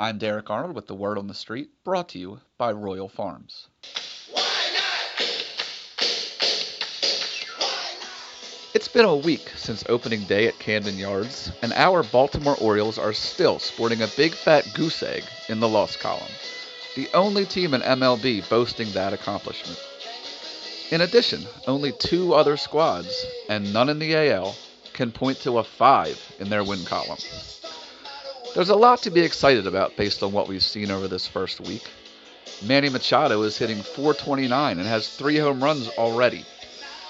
I'm Derek Arnold with the Word on the Street, brought to you by Royal Farms. It's been a week since opening day at Camden Yards, and our Baltimore Orioles are still sporting a big fat goose egg in the loss column, the only team in MLB boasting that accomplishment. In addition, only two other squads, and none in the AL, can point to a 5 in their win column. There's a lot to be excited about based on what we've seen over this first week. Manny Machado is hitting 429 and has three home runs already.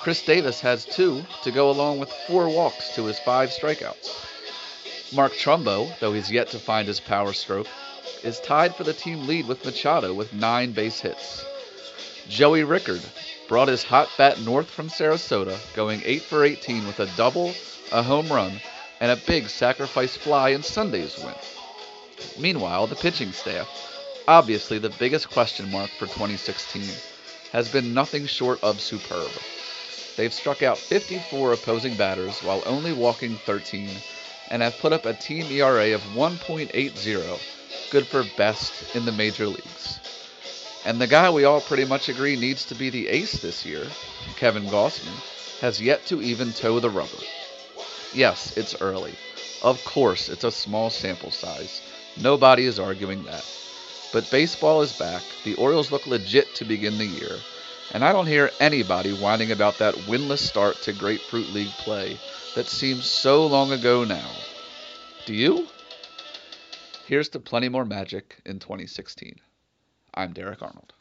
Chris Davis has two to go along with four walks to his five strikeouts. Mark Trumbo, though he's yet to find his power stroke, is tied for the team lead with Machado with nine base hits. Joey Rickard brought his hot bat north from Sarasota, going 8 for 18 with a double, a home run, and a big sacrifice fly in Sunday's win. Meanwhile, the pitching staff, obviously the biggest question mark for 2016, has been nothing short of superb. They've struck out 54 opposing batters while only walking 13 and have put up a team ERA of 1.80, good for best in the major leagues. And the guy we all pretty much agree needs to be the ace this year, Kevin Gausman, has yet to even toe the rubber. Yes, it's early. Of course, it's a small sample size. Nobody is arguing that. But baseball is back. The Orioles look legit to begin the year. And I don't hear anybody whining about that winless start to Grapefruit League play that seems so long ago now. Do you? Here's to plenty more magic in 2016. I'm Derek Arnold.